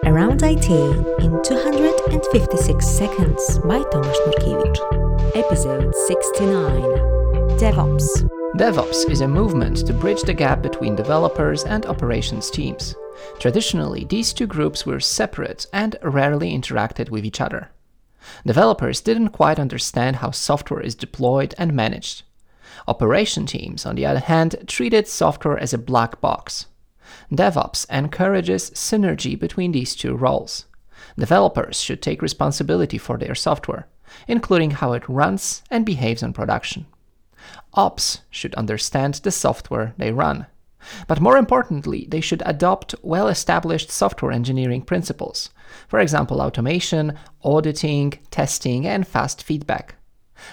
Around IT in 256 Seconds by Tomasz Nurkiewicz. Episode 69 DevOps. DevOps is a movement to bridge the gap between developers and operations teams. Traditionally, these two groups were separate and rarely interacted with each other. Developers didn't quite understand how software is deployed and managed. Operation teams, on the other hand, treated software as a black box. DevOps encourages synergy between these two roles. Developers should take responsibility for their software, including how it runs and behaves in production. Ops should understand the software they run. But more importantly, they should adopt well established software engineering principles, for example, automation, auditing, testing, and fast feedback.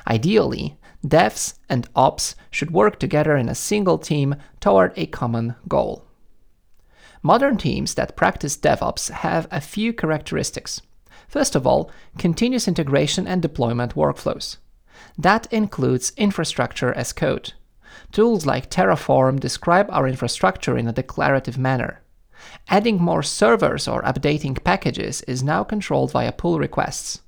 Ideally, devs and ops should work together in a single team toward a common goal. Modern teams that practice DevOps have a few characteristics. First of all, continuous integration and deployment workflows. That includes infrastructure as code. Tools like Terraform describe our infrastructure in a declarative manner. Adding more servers or updating packages is now controlled via pull requests,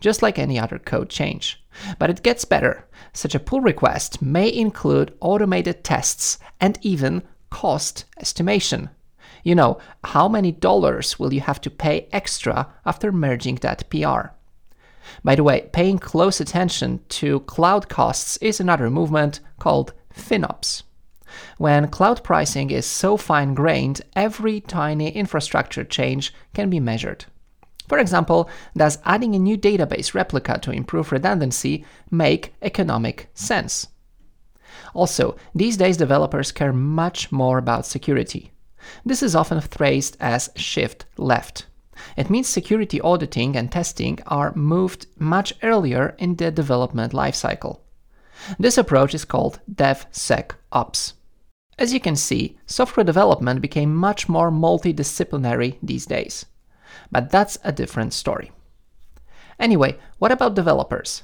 just like any other code change. But it gets better. Such a pull request may include automated tests and even cost estimation. You know, how many dollars will you have to pay extra after merging that PR? By the way, paying close attention to cloud costs is another movement called FinOps. When cloud pricing is so fine grained, every tiny infrastructure change can be measured. For example, does adding a new database replica to improve redundancy make economic sense? Also, these days developers care much more about security. This is often phrased as shift left. It means security auditing and testing are moved much earlier in the development lifecycle. This approach is called DevSecOps. As you can see, software development became much more multidisciplinary these days. But that's a different story. Anyway, what about developers?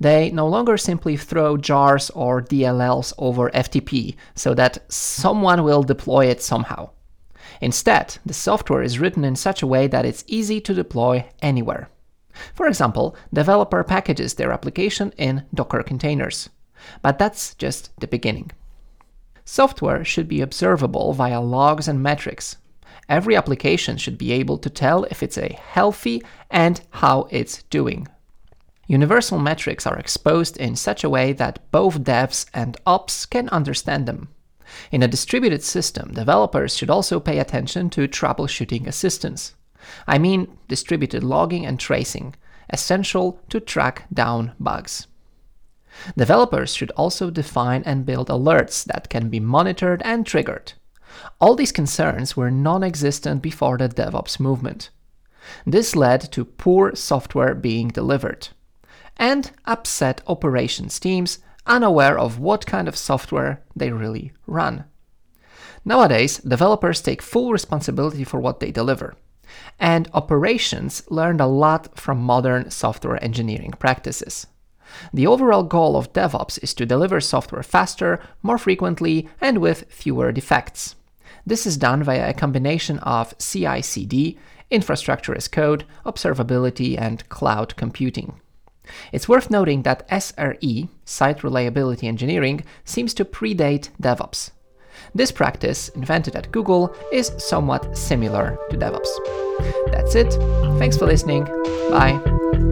They no longer simply throw jars or DLLs over FTP so that someone will deploy it somehow. Instead, the software is written in such a way that it's easy to deploy anywhere. For example, developer packages their application in Docker containers. But that's just the beginning. Software should be observable via logs and metrics. Every application should be able to tell if it's a healthy and how it's doing. Universal metrics are exposed in such a way that both devs and ops can understand them. In a distributed system, developers should also pay attention to troubleshooting assistance. I mean distributed logging and tracing, essential to track down bugs. Developers should also define and build alerts that can be monitored and triggered. All these concerns were non existent before the DevOps movement. This led to poor software being delivered and upset operations teams unaware of what kind of software they really run. Nowadays, developers take full responsibility for what they deliver, and operations learned a lot from modern software engineering practices. The overall goal of DevOps is to deliver software faster, more frequently, and with fewer defects. This is done via a combination of CI CD, infrastructure as code, observability, and cloud computing. It's worth noting that SRE, Site Reliability Engineering, seems to predate DevOps. This practice, invented at Google, is somewhat similar to DevOps. That's it. Thanks for listening. Bye.